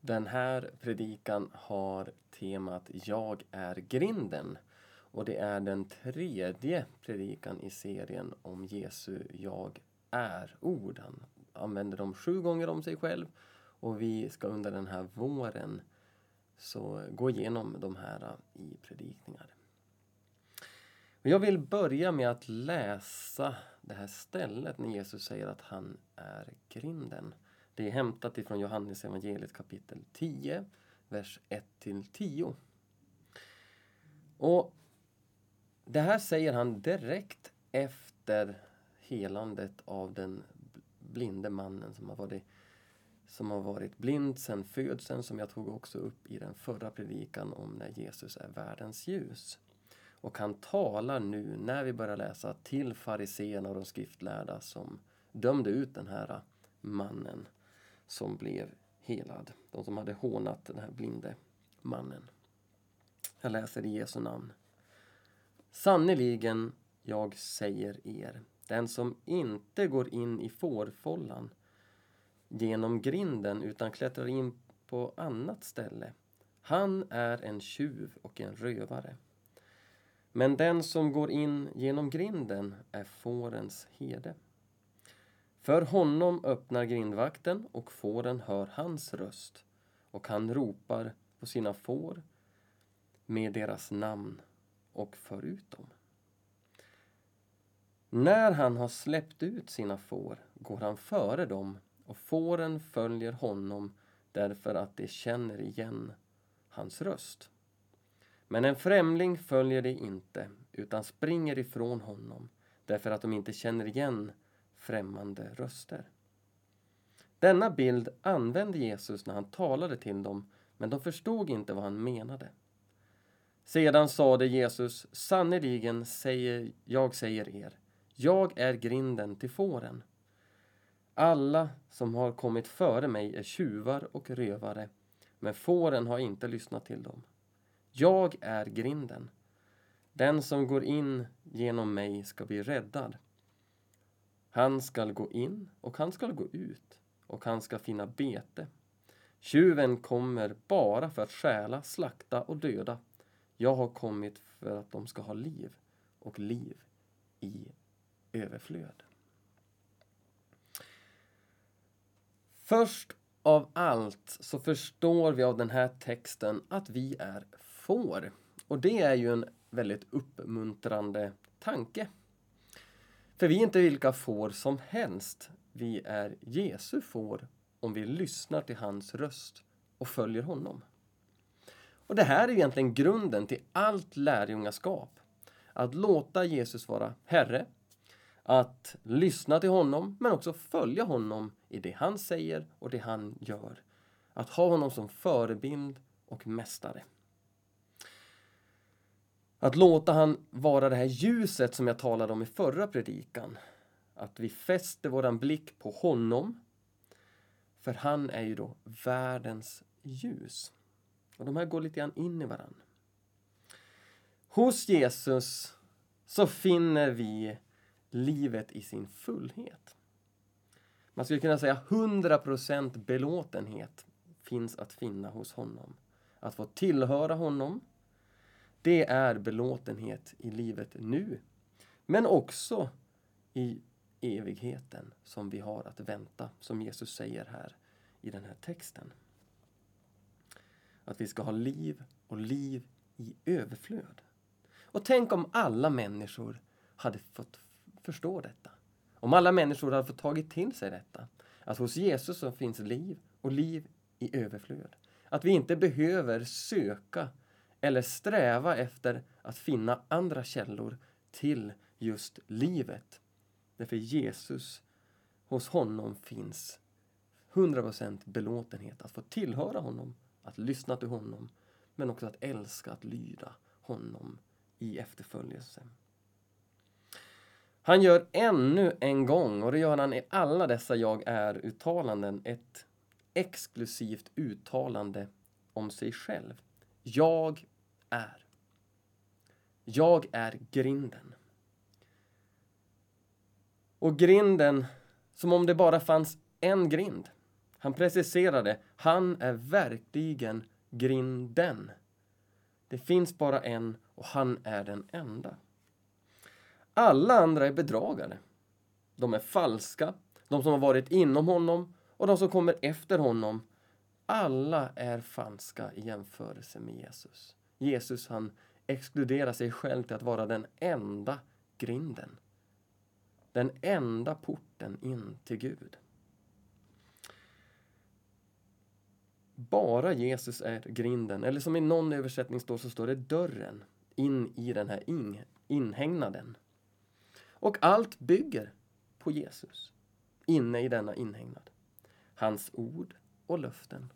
Den här predikan har temat Jag är grinden. Och det är den tredje predikan i serien om Jesu Jag är-ord. Han använder dem sju gånger om sig själv. Och vi ska under den här våren så gå igenom de här i predikningar. Jag vill börja med att läsa det här stället när Jesus säger att han är grinden. Det är hämtat ifrån Johannes evangeliet kapitel 10, vers 1-10. Och det här säger han direkt efter helandet av den blinde mannen som har varit, som har varit blind sedan födseln, som jag tog också upp i den förra predikan om när Jesus är världens ljus. Och han talar nu, när vi börjar läsa, till fariseerna och de skriftlärda som dömde ut den här mannen som blev helad. De som hade hånat den här blinde mannen. Jag läser i Jesu namn. Sannerligen, jag säger er, den som inte går in i fårfållan genom grinden utan klättrar in på annat ställe, han är en tjuv och en rövare. Men den som går in genom grinden är fårens herde. För honom öppnar grindvakten och fåren hör hans röst och han ropar på sina får med deras namn och för ut dem. När han har släppt ut sina får går han före dem och fåren följer honom därför att de känner igen hans röst. Men en främling följer det inte utan springer ifrån honom därför att de inte känner igen främmande röster. Denna bild använde Jesus när han talade till dem, men de förstod inte vad han menade. Sedan sade Jesus, sannerligen säger jag säger er, jag är grinden till fåren. Alla som har kommit före mig är tjuvar och rövare, men fåren har inte lyssnat till dem. Jag är grinden. Den som går in genom mig ska bli räddad. Han skall gå in och han skall gå ut och han ska finna bete. Tjuven kommer bara för att stjäla, slakta och döda. Jag har kommit för att de ska ha liv och liv i överflöd. Först av allt så förstår vi av den här texten att vi är får. Och det är ju en väldigt uppmuntrande tanke. För vi är inte vilka får som helst. Vi är Jesu får om vi lyssnar till hans röst och följer honom. Och Det här är egentligen grunden till allt lärjungaskap. Att låta Jesus vara Herre, att lyssna till honom men också följa honom i det han säger och det han gör. Att ha honom som förebild och mästare. Att låta han vara det här ljuset som jag talade om i förra predikan. Att vi fäster våran blick på honom. För han är ju då världens ljus. Och de här går lite grann in i varann. Hos Jesus så finner vi livet i sin fullhet. Man skulle kunna säga 100% belåtenhet finns att finna hos honom. Att få tillhöra honom, det är belåtenhet i livet nu. Men också i evigheten som vi har att vänta, som Jesus säger här i den här texten. Att vi ska ha liv och liv i överflöd. Och tänk om alla människor hade fått förstå detta. Om alla människor hade fått tagit till sig detta. Att hos Jesus så finns liv och liv i överflöd. Att vi inte behöver söka eller sträva efter att finna andra källor till just livet. Därför Jesus, hos honom finns 100% belåtenhet att få tillhöra honom, att lyssna till honom, men också att älska, att lyda honom i efterföljelse. Han gör ännu en gång, och det gör han i alla dessa jag är-uttalanden, ett exklusivt uttalande om sig själv. Jag är. Jag är grinden. Och grinden, som om det bara fanns en grind. Han preciserade, han är verkligen grinden. Det finns bara en och han är den enda. Alla andra är bedragare. De är falska, de som har varit inom honom och de som kommer efter honom. Alla är falska i jämförelse med Jesus. Jesus han exkluderar sig själv till att vara den enda grinden. Den enda porten in till Gud. Bara Jesus är grinden, eller som i någon översättning står så står det dörren in i den här in, inhägnaden. Och allt bygger på Jesus, inne i denna inhägnad. Hans ord och löften.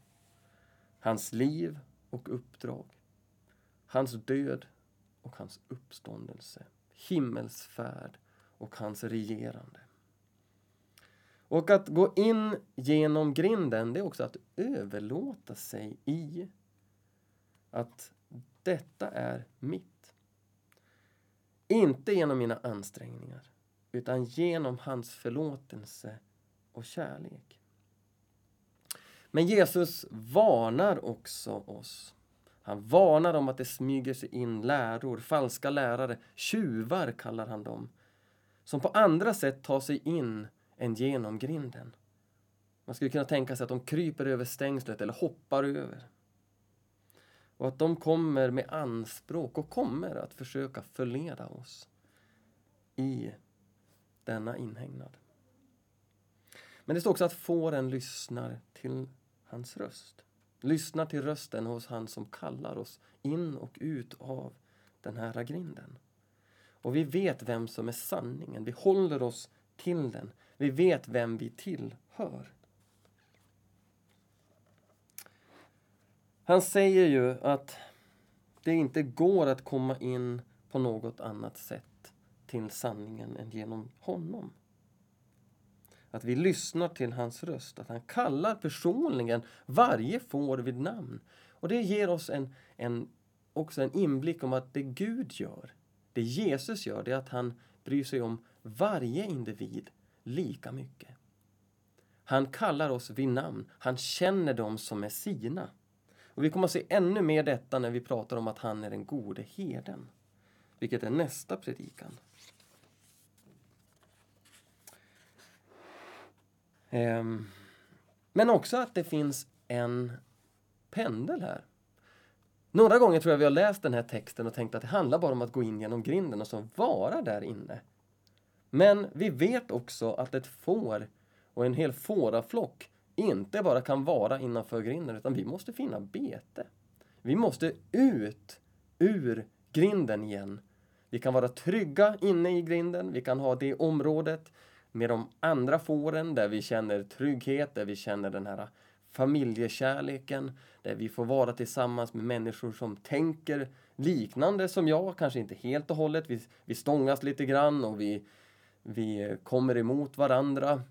Hans liv och uppdrag. Hans död och hans uppståndelse. Himmelsfärd och hans regerande. Och att gå in genom grinden, det är också att överlåta sig i att detta är mitt. Inte genom mina ansträngningar, utan genom hans förlåtelse och kärlek. Men Jesus varnar också oss. Han varnar om att det smyger sig in läror, falska lärare, tjuvar kallar han dem, som på andra sätt tar sig in än genom grinden. Man skulle kunna tänka sig att de kryper över stängslet eller hoppar över. Och att de kommer med anspråk och kommer att försöka förleda oss i denna inhägnad. Men det står också att fåren lyssnar till hans röst. Lyssnar till rösten hos han som kallar oss in och ut av den här grinden. Och vi vet vem som är sanningen. Vi håller oss till den. Vi vet vem vi tillhör. Han säger ju att det inte går att komma in på något annat sätt till sanningen än genom honom. Att vi lyssnar till hans röst, att han kallar personligen varje får vid namn. Och det ger oss en, en, också en inblick om att det Gud gör, det Jesus gör, det är att han bryr sig om varje individ lika mycket. Han kallar oss vid namn. Han känner dem som är sina. Och Vi kommer att se ännu mer detta när vi pratar om att han är den gode herden. Vilket är nästa predikan. Ehm, men också att det finns en pendel här. Några gånger tror jag vi har läst den här texten och tänkt att det handlar bara om att gå in genom grinden och så vara där inne. Men vi vet också att ett får och en hel fåraflock inte bara kan vara innanför grinden utan vi måste finna bete. Vi måste ut ur grinden igen. Vi kan vara trygga inne i grinden, vi kan ha det området med de andra fåren där vi känner trygghet, där vi känner den här familjekärleken, där vi får vara tillsammans med människor som tänker liknande som jag, kanske inte helt och hållet. Vi, vi stångas lite grann och vi, vi kommer emot varandra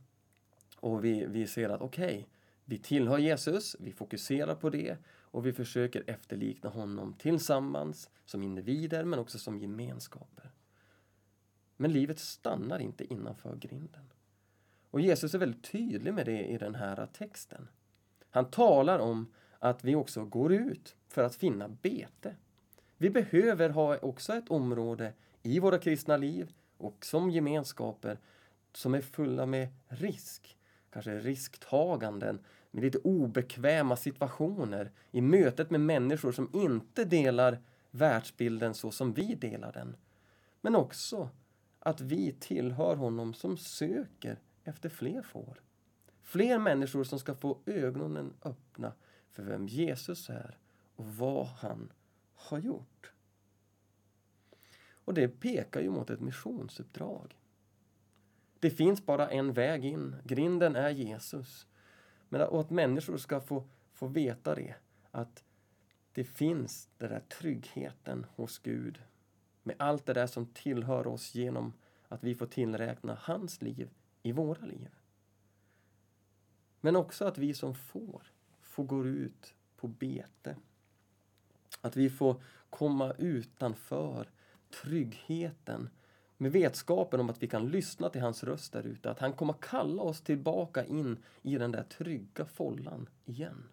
och vi, vi ser att okej, okay, vi tillhör Jesus, vi fokuserar på det och vi försöker efterlikna honom tillsammans som individer men också som gemenskaper. Men livet stannar inte innanför grinden. Och Jesus är väldigt tydlig med det i den här texten. Han talar om att vi också går ut för att finna bete. Vi behöver ha också ett område i våra kristna liv och som gemenskaper som är fulla med risk. Kanske risktaganden, med lite obekväma situationer i mötet med människor som inte delar världsbilden så som vi delar den. Men också att vi tillhör honom som söker efter fler får. Fler människor som ska få ögonen öppna för vem Jesus är och vad han har gjort. Och det pekar ju mot ett missionsuppdrag. Det finns bara en väg in. Grinden är Jesus. Men att, och att människor ska få, få veta det. Att det finns den där tryggheten hos Gud. Med allt det där som tillhör oss genom att vi får tillräkna hans liv i våra liv. Men också att vi som får, får gå ut på bete. Att vi får komma utanför tryggheten med vetskapen om att vi kan lyssna till hans röst där ute. Att han kommer kalla oss tillbaka in i den där trygga follan igen.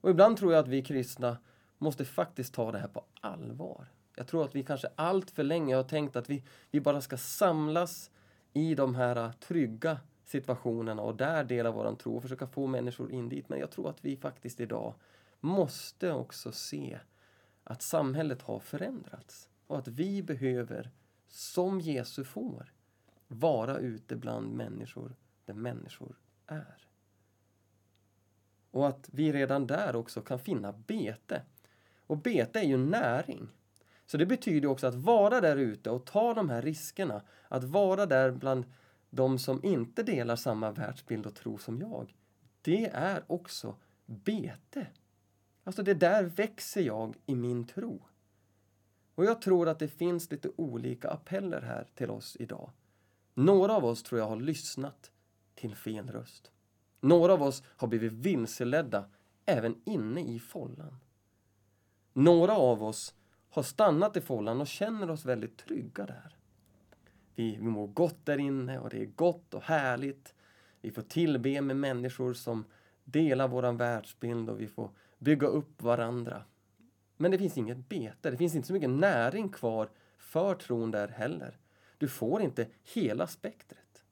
Och ibland tror jag att vi kristna måste faktiskt ta det här på allvar. Jag tror att vi kanske allt för länge har tänkt att vi, vi bara ska samlas i de här äh, trygga situationerna och där dela vår tro och försöka få människor in dit. Men jag tror att vi faktiskt idag måste också se att samhället har förändrats och att vi behöver, som Jesu får, vara ute bland människor där människor är. Och att vi redan där också kan finna bete. Och bete är ju näring. Så det betyder också att vara där ute och ta de här riskerna. Att vara där bland de som inte delar samma världsbild och tro som jag. Det är också bete. Alltså det där växer jag i min tro. Och jag tror att det finns lite olika appeller här till oss idag. Några av oss tror jag har lyssnat till fel röst. Några av oss har blivit vilseledda även inne i follan. Några av oss har stannat i follan och känner oss väldigt trygga där. Vi, vi mår gott där inne och det är gott och härligt. Vi får tillbe med människor som delar våran världsbild och vi får bygga upp varandra. Men det finns inget bete, det finns inte så mycket näring kvar för tron där heller. Du får inte hela spektret.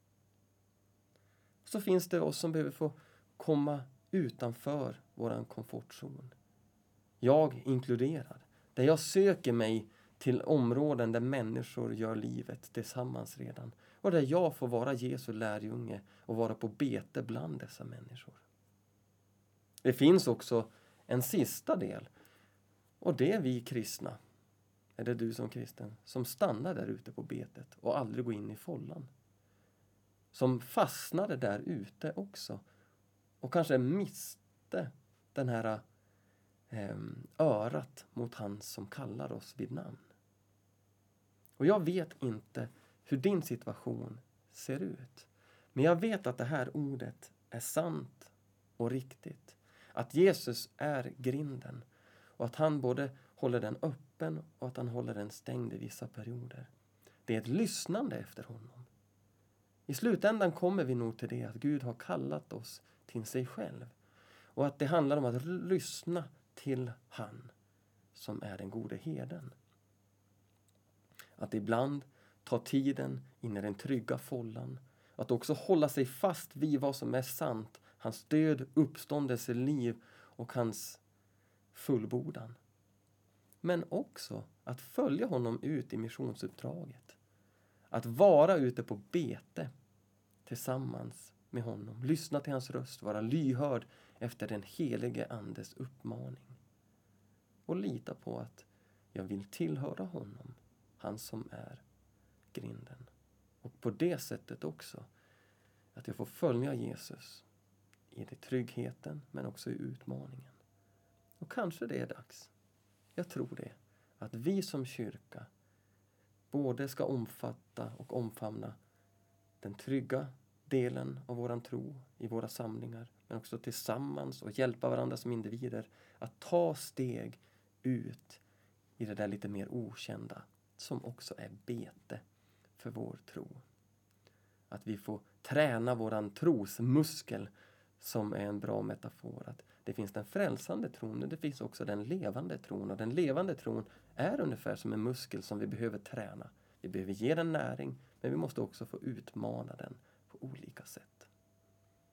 Så finns det oss som behöver få komma utanför våran komfortzon. Jag inkluderad. Där jag söker mig till områden där människor gör livet tillsammans redan. Och där jag får vara Jesu lärjunge och vara på bete bland dessa människor. Det finns också en sista del. Och det är vi kristna, eller du som kristen, som stannar där ute på betet och aldrig går in i follan. Som fastnade där ute också och kanske miste den här Ehm, örat mot han som kallar oss vid namn. Och jag vet inte hur din situation ser ut. Men jag vet att det här ordet är sant och riktigt. Att Jesus är grinden och att han både håller den öppen och att han håller den stängd i vissa perioder. Det är ett lyssnande efter honom. I slutändan kommer vi nog till det att Gud har kallat oss till sig själv. Och att det handlar om att lyssna till han som är den gode herden. Att ibland ta tiden in i den trygga follan. Att också hålla sig fast vid vad som är sant. Hans död, uppståndelse, liv och hans fullbordan. Men också att följa honom ut i missionsuppdraget. Att vara ute på bete tillsammans med honom. Lyssna till hans röst, vara lyhörd efter den helige Andes uppmaning. Och lita på att jag vill tillhöra honom, han som är grinden. Och på det sättet också att jag får följa Jesus i det tryggheten men också i utmaningen. Och kanske det är dags, jag tror det, att vi som kyrka både ska omfatta och omfamna den trygga delen av våran tro i våra samlingar men också tillsammans och hjälpa varandra som individer att ta steg ut i det där lite mer okända som också är bete för vår tro. Att vi får träna våran trosmuskel som är en bra metafor. Att det finns den frälsande tron, men det finns också den levande tron. Och den levande tron är ungefär som en muskel som vi behöver träna. Vi behöver ge den näring, men vi måste också få utmana den på olika sätt.